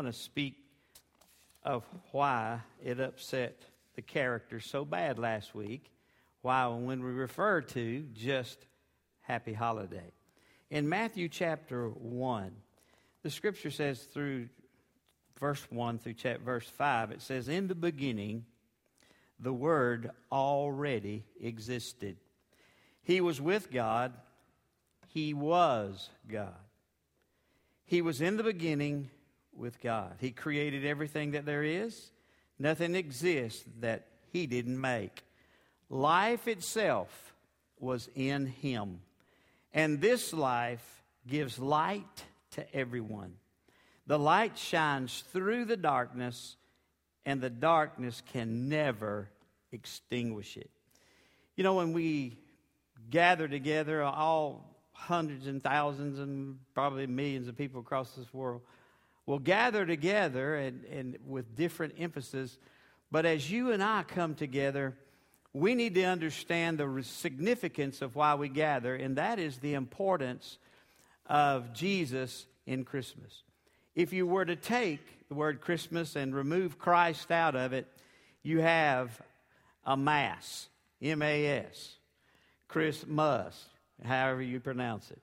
want to speak of why it upset the character so bad last week. Why, when we refer to just happy holiday. In Matthew chapter 1, the scripture says through verse 1 through chapter, verse 5, it says, In the beginning, the Word already existed. He was with God, He was God. He was in the beginning with God. He created everything that there is. Nothing exists that He didn't make. Life itself was in Him. And this life gives light to everyone. The light shines through the darkness, and the darkness can never extinguish it. You know, when we gather together, all hundreds and thousands and probably millions of people across this world will gather together and, and with different emphasis. But as you and I come together, we need to understand the significance of why we gather, and that is the importance of Jesus in Christmas. If you were to take the word Christmas and remove Christ out of it, you have a mass, M A S, Christmas, however you pronounce it.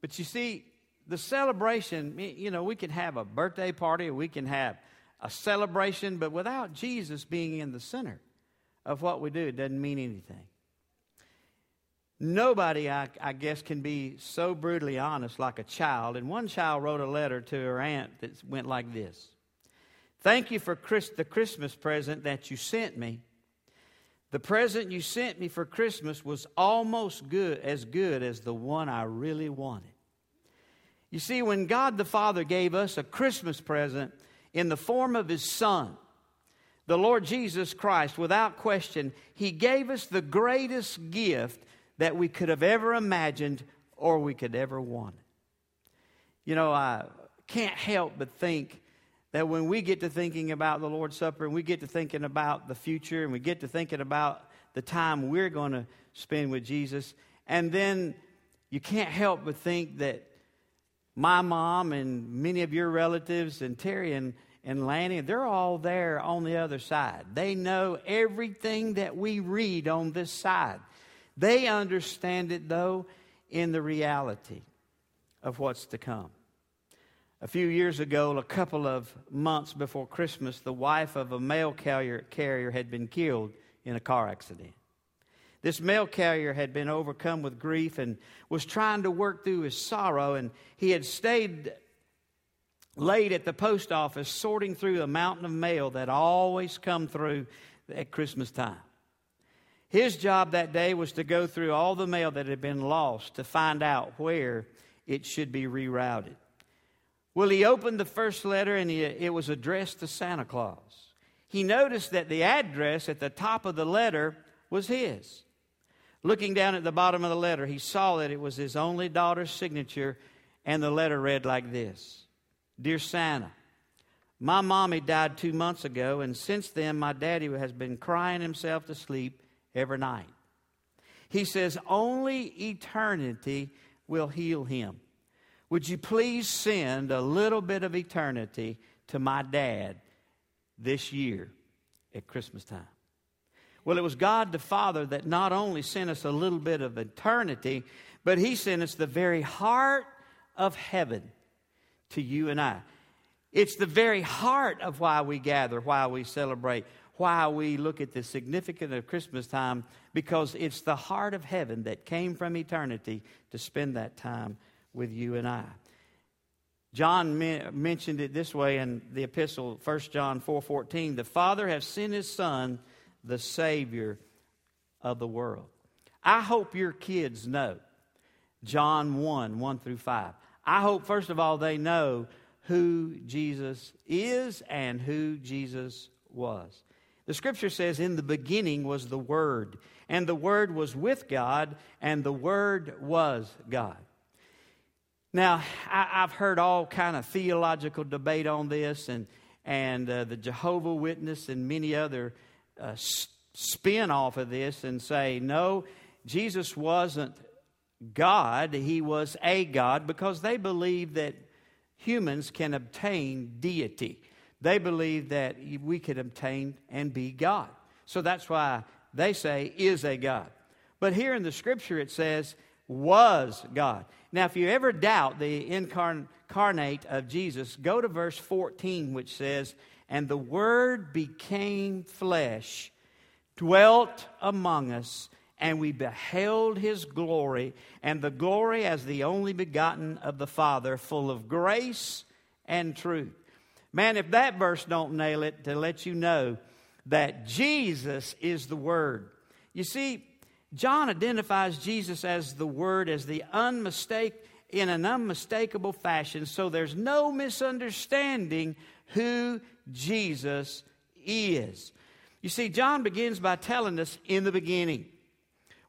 But you see, the celebration, you know, we can have a birthday party, we can have a celebration, but without Jesus being in the center of what we do, it doesn't mean anything. Nobody, I, I, guess, can be so brutally honest like a child. And one child wrote a letter to her aunt that went like this Thank you for Chris, the Christmas present that you sent me. The present you sent me for Christmas was almost good, as good as the one I really wanted. You see, when God the Father gave us a Christmas present in the form of His Son, the Lord Jesus Christ, without question, He gave us the greatest gift that we could have ever imagined or we could ever want. You know, I can't help but think that when we get to thinking about the Lord's Supper and we get to thinking about the future and we get to thinking about the time we're going to spend with Jesus, and then you can't help but think that my mom and many of your relatives and Terry and, and Lanny, they're all there on the other side. They know everything that we read on this side. They understand it, though, in the reality of what's to come. A few years ago, a couple of months before Christmas, the wife of a mail carrier, carrier had been killed in a car accident. This mail carrier had been overcome with grief and was trying to work through his sorrow, and he had stayed late at the post office sorting through a mountain of mail that always come through at Christmas time. His job that day was to go through all the mail that had been lost to find out where it should be rerouted. Well, he opened the first letter and it was addressed to Santa Claus. He noticed that the address at the top of the letter was his. Looking down at the bottom of the letter, he saw that it was his only daughter's signature, and the letter read like this Dear Santa, my mommy died two months ago, and since then, my daddy has been crying himself to sleep every night. He says, Only eternity will heal him. Would you please send a little bit of eternity to my dad this year at Christmas time? Well, it was God the Father that not only sent us a little bit of eternity, but He sent us the very heart of heaven to you and I. It's the very heart of why we gather, why we celebrate, why we look at the significance of Christmas time, because it's the heart of heaven that came from eternity to spend that time with you and I. John mentioned it this way in the epistle, 1 John 4:14, "The Father has sent his son, the savior of the world." I hope your kids know John 1, 1 through 5. I hope first of all they know who Jesus is and who Jesus was. The scripture says, In the beginning was the Word, and the Word was with God, and the Word was God. Now, I, have heard all kind of theological debate on this, and and uh, the Jehovah Witness and many other uh, spin off of this and say, no, Jesus wasn't God; he was a God because they believe that humans can obtain deity. They believe that we could obtain and be God. So that's why they say is a God. But here in the scripture it says was God. Now, if you ever doubt the incarnate of Jesus, go to verse 14, which says, And the Word became flesh, dwelt among us, and we beheld his glory, and the glory as the only begotten of the Father, full of grace and truth. Man, if that verse don't nail it, to let you know that Jesus is the Word. You see, John identifies Jesus as the Word, as the unmistake in an unmistakable fashion, so there's no misunderstanding who Jesus is. You see, John begins by telling us in the beginning.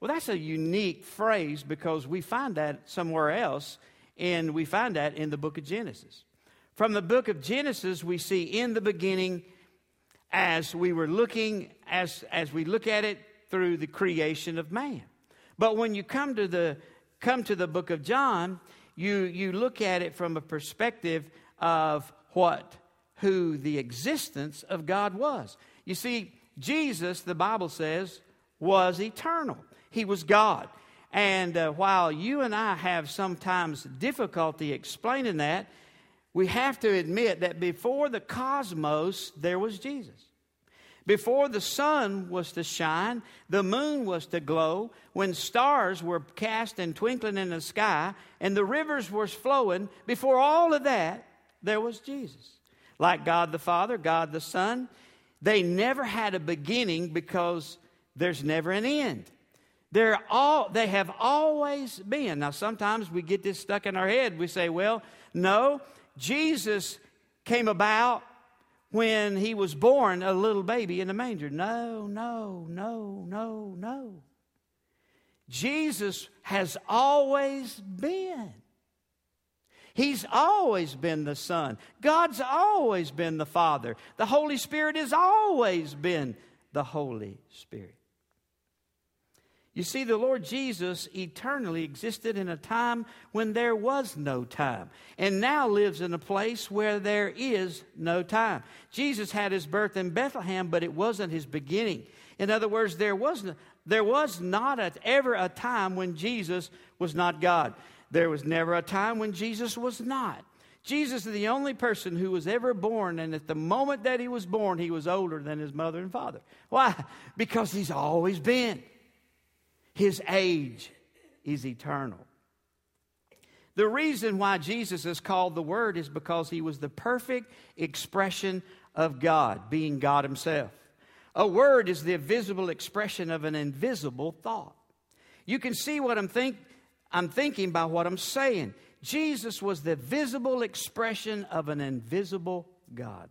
Well, that's a unique phrase because we find that somewhere else, and we find that in the book of Genesis. From the book of Genesis, we see in the beginning, as we were looking, as, as we look at it through the creation of man. But when you come to the, come to the book of John, you, you look at it from a perspective of what, who the existence of God was. You see, Jesus, the Bible says, was eternal. He was God. And uh, while you and I have sometimes difficulty explaining that, we have to admit that before the cosmos, there was Jesus. Before the sun was to shine, the moon was to glow, when stars were cast and twinkling in the sky, and the rivers were flowing, before all of that, there was Jesus. Like God the Father, God the Son, they never had a beginning because there's never an end. They're all, they have always been. Now, sometimes we get this stuck in our head. We say, well, no, Jesus came about when he was born a little baby in a manger. No, no, no, no, no. Jesus has always been. He's always been the Son. God's always been the Father. The Holy Spirit has always been the Holy Spirit. You see, the Lord Jesus eternally existed in a time when there was no time, and now lives in a place where there is no time. Jesus had his birth in Bethlehem, but it wasn't his beginning. In other words, there was, there was not a, ever a time when Jesus was not God. There was never a time when Jesus was not. Jesus is the only person who was ever born, and at the moment that he was born, he was older than his mother and father. Why? Because he's always been. His age is eternal. The reason why Jesus is called the Word is because he was the perfect expression of God, being God Himself. A word is the visible expression of an invisible thought. You can see what I'm, think, I'm thinking by what I'm saying. Jesus was the visible expression of an invisible God.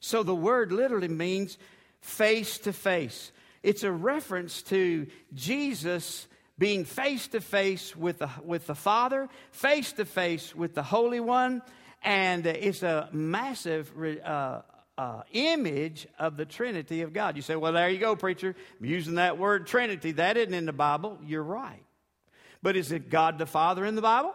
So the word literally means face to face. It's a reference to Jesus being face to face with the, with the Father, face to face with the Holy One, and it's a massive uh, uh, image of the Trinity of God. You say, well, there you go, preacher. I'm using that word Trinity. That isn't in the Bible. You're right. But is it God the Father in the Bible?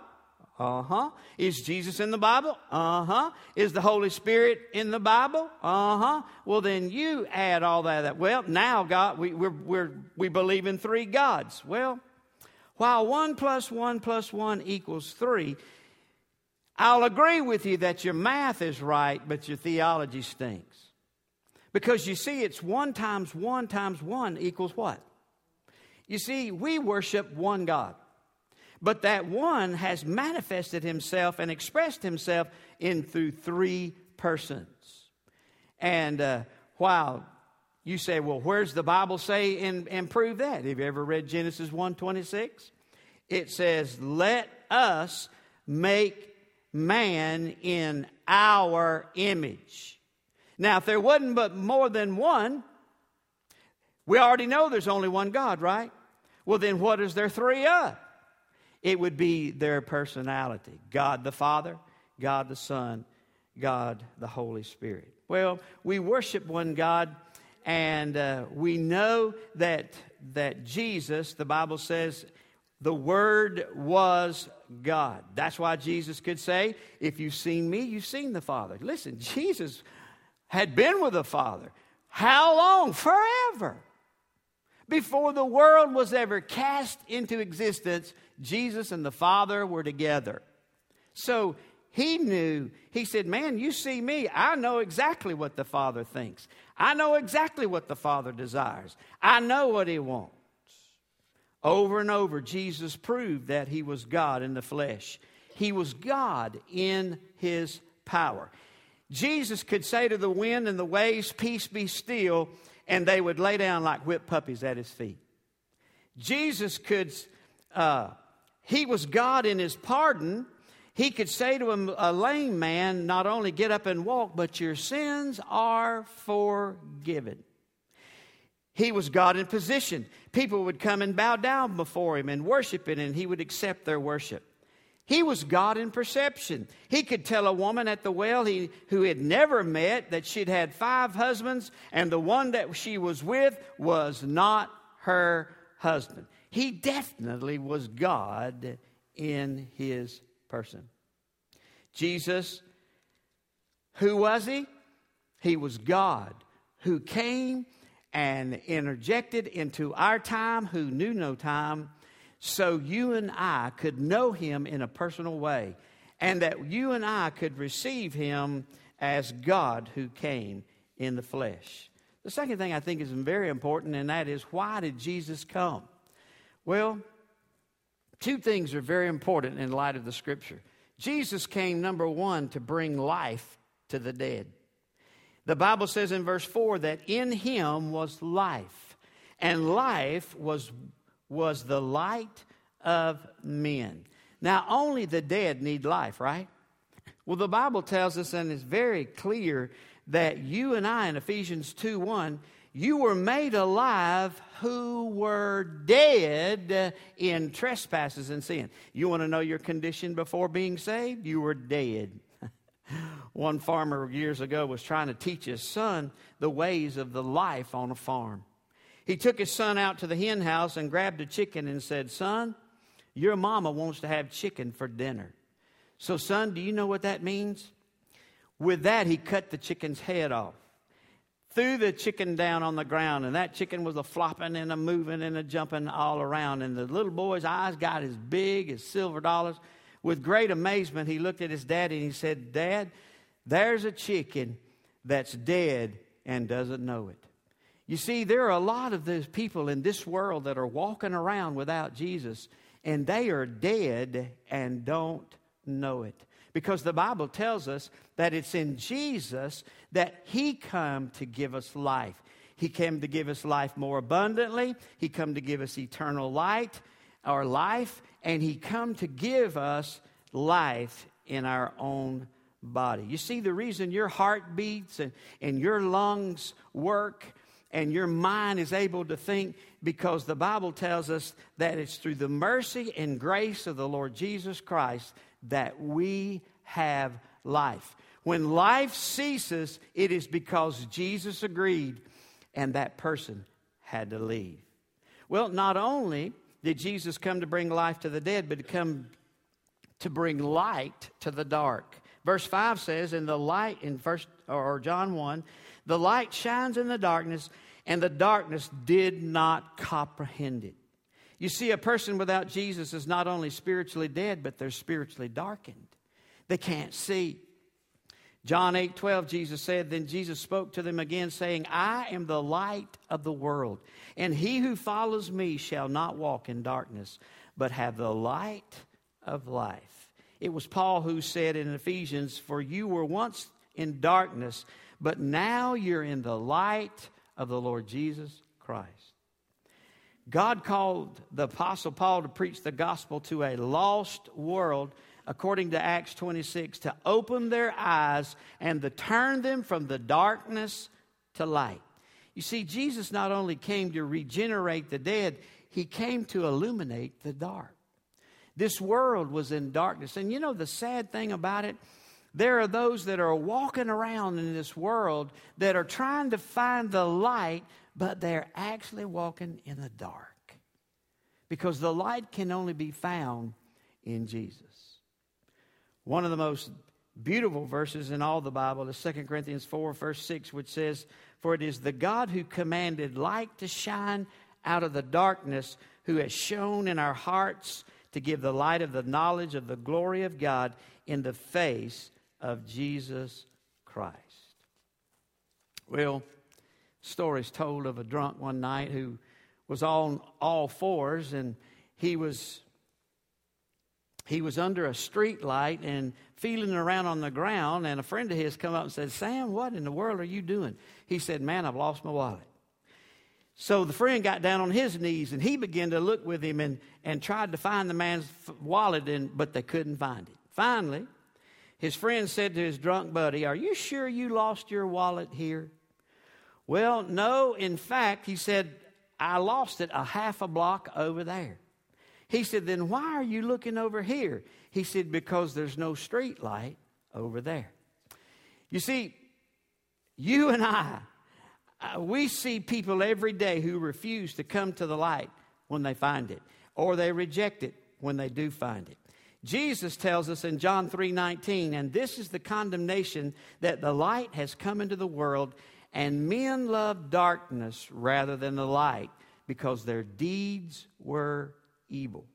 Uh huh. Is Jesus in the Bible? Uh huh. Is the Holy Spirit in the Bible? Uh huh. Well, then you add all that. Up. Well, now God, we we're, we're, we believe in three gods. Well, while one plus one plus one equals three, I'll agree with you that your math is right, but your theology stinks. Because you see, it's one times one times one equals what? You see, we worship one God. But that one has manifested himself and expressed himself in through three persons. And uh, while you say, well, where's the Bible say and, and prove that? Have you ever read Genesis 1.26? It says, let us make man in our image. Now, if there wasn't but more than one, we already know there's only one God, right? Well, then what is there three of? It would be their personality God the Father, God the Son, God the Holy Spirit. Well, we worship one God, and uh, we know that, that Jesus, the Bible says, the Word was God. That's why Jesus could say, If you've seen me, you've seen the Father. Listen, Jesus had been with the Father. How long? Forever. Before the world was ever cast into existence, Jesus and the Father were together. So he knew, he said, Man, you see me, I know exactly what the Father thinks. I know exactly what the Father desires. I know what he wants. Over and over, Jesus proved that he was God in the flesh. He was God in his power. Jesus could say to the wind and the waves, Peace be still, and they would lay down like whipped puppies at his feet. Jesus could, uh, he was God in his pardon. He could say to a lame man, not only get up and walk, but your sins are forgiven. He was God in position. People would come and bow down before him and worship him, and he would accept their worship. He was God in perception. He could tell a woman at the well he, who had never met that she'd had five husbands, and the one that she was with was not her husband. He definitely was God in his person. Jesus, who was he? He was God who came and interjected into our time who knew no time so you and I could know him in a personal way and that you and I could receive him as God who came in the flesh. The second thing I think is very important, and that is why did Jesus come? Well, two things are very important in light of the scripture. Jesus came, number one, to bring life to the dead. The Bible says in verse 4 that in him was life, and life was, was the light of men. Now, only the dead need life, right? Well, the Bible tells us, and it's very clear, that you and I in Ephesians 2 1, you were made alive who were dead in trespasses and sin. You want to know your condition before being saved? You were dead. One farmer years ago was trying to teach his son the ways of the life on a farm. He took his son out to the hen house and grabbed a chicken and said, Son, your mama wants to have chicken for dinner. So, son, do you know what that means? With that, he cut the chicken's head off, threw the chicken down on the ground, and that chicken was a flopping and a moving and a jumping all around. And the little boy's eyes got as big as silver dollars. With great amazement, he looked at his daddy and he said, Dad, there's a chicken that's dead and doesn't know it. You see, there are a lot of those people in this world that are walking around without Jesus, and they are dead and don't know it. Because the Bible tells us that it's in Jesus that He come to give us life. He came to give us life more abundantly. He come to give us eternal light, our life, and He come to give us life in our own body. You see, the reason your heart beats and, and your lungs work and your mind is able to think because the Bible tells us that it's through the mercy and grace of the Lord Jesus Christ that we have life. When life ceases, it is because Jesus agreed and that person had to leave. Well, not only did Jesus come to bring life to the dead, but to come to bring light to the dark. Verse 5 says, In the light, in first or John 1, the light shines in the darkness, and the darkness did not comprehend it. You see, a person without Jesus is not only spiritually dead, but they're spiritually darkened. They can't see. John 8 12, Jesus said, Then Jesus spoke to them again, saying, I am the light of the world, and he who follows me shall not walk in darkness, but have the light of life. It was Paul who said in Ephesians, For you were once in darkness, but now you're in the light of the Lord Jesus Christ. God called the Apostle Paul to preach the gospel to a lost world, according to Acts 26, to open their eyes and to turn them from the darkness to light. You see, Jesus not only came to regenerate the dead, he came to illuminate the dark. This world was in darkness. And you know the sad thing about it? There are those that are walking around in this world that are trying to find the light, but they're actually walking in the dark. Because the light can only be found in Jesus. One of the most beautiful verses in all the Bible is 2 Corinthians 4, verse 6, which says, For it is the God who commanded light to shine out of the darkness, who has shone in our hearts to give the light of the knowledge of the glory of God in the face of Jesus Christ. Well, stories told of a drunk one night who was on all fours and he was he was under a street light and feeling around on the ground and a friend of his come up and said sam what in the world are you doing he said man i've lost my wallet so the friend got down on his knees and he began to look with him and, and tried to find the man's wallet, and, but they couldn't find it. Finally, his friend said to his drunk buddy, Are you sure you lost your wallet here? Well, no. In fact, he said, I lost it a half a block over there. He said, Then why are you looking over here? He said, Because there's no street light over there. You see, you and I uh, we see people every day who refuse to come to the light when they find it, or they reject it when they do find it. Jesus tells us in John 3:19, and this is the condemnation that the light has come into the world, and men love darkness rather than the light, because their deeds were evil.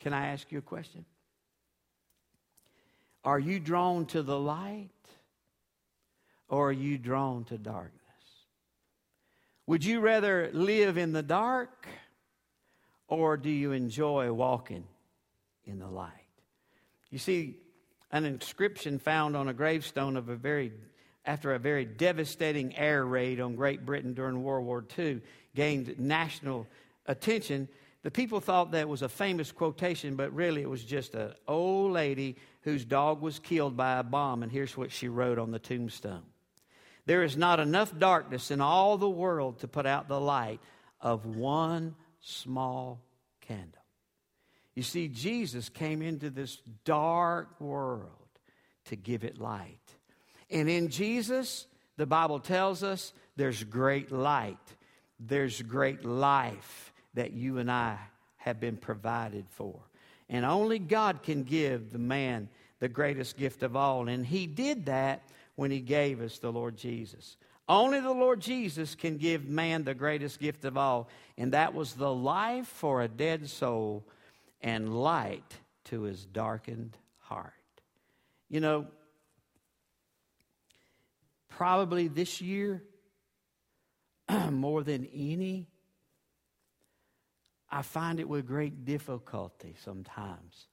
Can I ask you a question? Are you drawn to the light or are you drawn to darkness? Would you rather live in the dark or do you enjoy walking in the light? You see, an inscription found on a gravestone of a very after a very devastating air raid on Great Britain during World War II gained national attention. The people thought that was a famous quotation, but really it was just an old lady whose dog was killed by a bomb, and here's what she wrote on the tombstone there is not enough darkness in all the world to put out the light of one small candle. You see, Jesus came into this dark world to give it light. And in Jesus, the Bible tells us there's great light, there's great life that you and I have been provided for. And only God can give the man the greatest gift of all. And He did that when He gave us the Lord Jesus. Only the Lord Jesus can give man the greatest gift of all, and that was the life for a dead soul and light to his darkened heart. You know, probably this year, more than any, I find it with great difficulty sometimes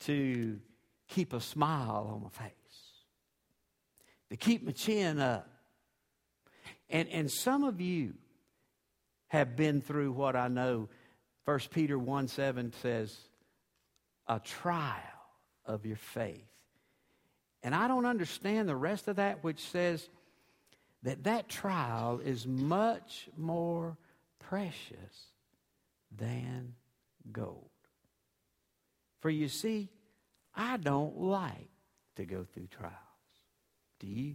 to keep a smile on my face to keep my chin up. And, and some of you have been through what I know 1 Peter 1 7 says, a trial of your faith. And I don't understand the rest of that, which says that that trial is much more precious than gold. For you see, I don't like to go through trials. Do you?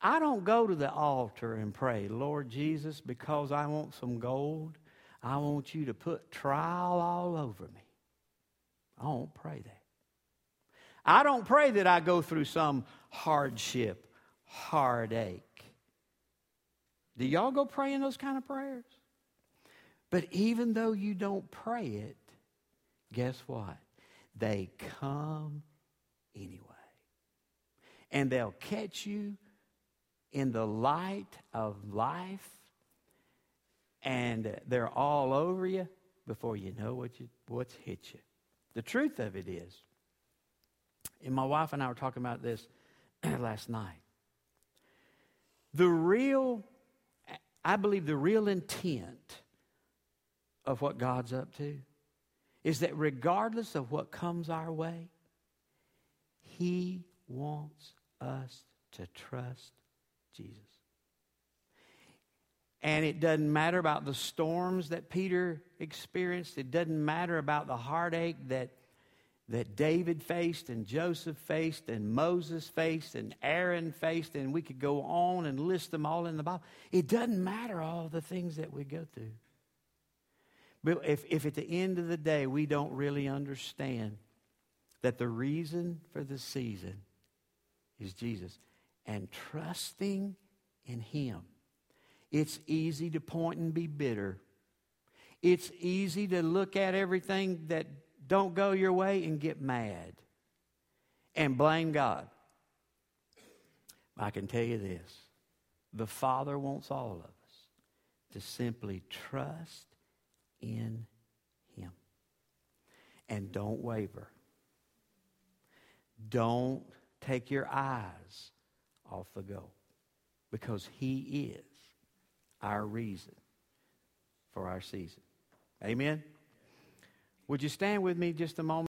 I don't go to the altar and pray, Lord Jesus, because I want some gold. I want you to put trial all over me. I don't pray that. I don't pray that I go through some hardship, heartache. Do y'all go praying those kind of prayers? But even though you don't pray it, guess what? They come anyway and they'll catch you in the light of life, and they're all over you before you know what you, what's hit you. The truth of it is, and my wife and I were talking about this last night. The real, I believe, the real intent of what God's up to is that regardless of what comes our way, He wants us to trust Jesus. And it doesn't matter about the storms that Peter experienced. It doesn't matter about the heartache that, that David faced and Joseph faced and Moses faced and Aaron faced. And we could go on and list them all in the Bible. It doesn't matter all the things that we go through. But if, if at the end of the day we don't really understand that the reason for the season is Jesus and trusting in Him, it's easy to point and be bitter. It's easy to look at everything that don't go your way and get mad and blame God. I can tell you this the Father wants all of us to simply trust in Him. And don't waver. Don't take your eyes off the goal because He is our reason for our season. Amen? Would you stand with me just a moment?